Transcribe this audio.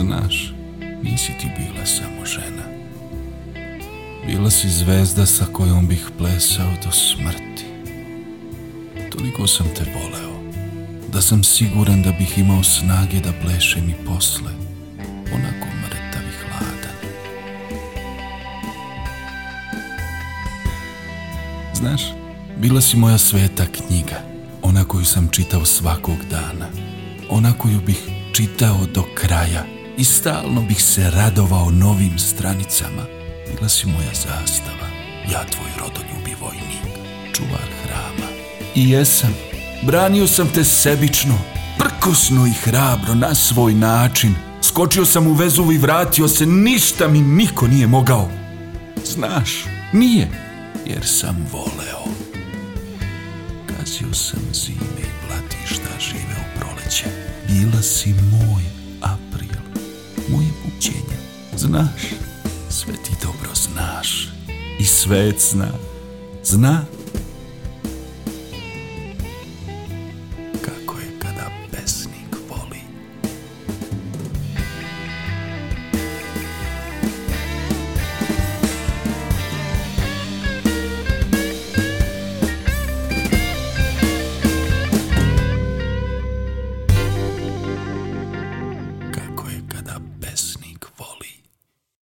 Znaš, nisi ti bila samo žena. Bila si zvezda sa kojom bih plesao do smrti. Toliko sam te voleo, da sam siguran da bih imao snage da plešem i posle, onako mrtav i hladan. Znaš, bila si moja sveta knjiga, ona koju sam čitao svakog dana, ona koju bih čitao do kraja i stalno bih se radovao novim stranicama. Bila si moja zastava, ja tvoj rodoljubi vojnik, čuvar hrama. I jesam, branio sam te sebično, prkosno i hrabro na svoj način. Skočio sam u vezu i vratio se, ništa mi niko nije mogao. Znaš, nije, jer sam voleo. Gazio sam zime i platišta, živeo proleće. Bila si moj buđenje. Znaš, sve ti dobro znaš. I svet zna. Zna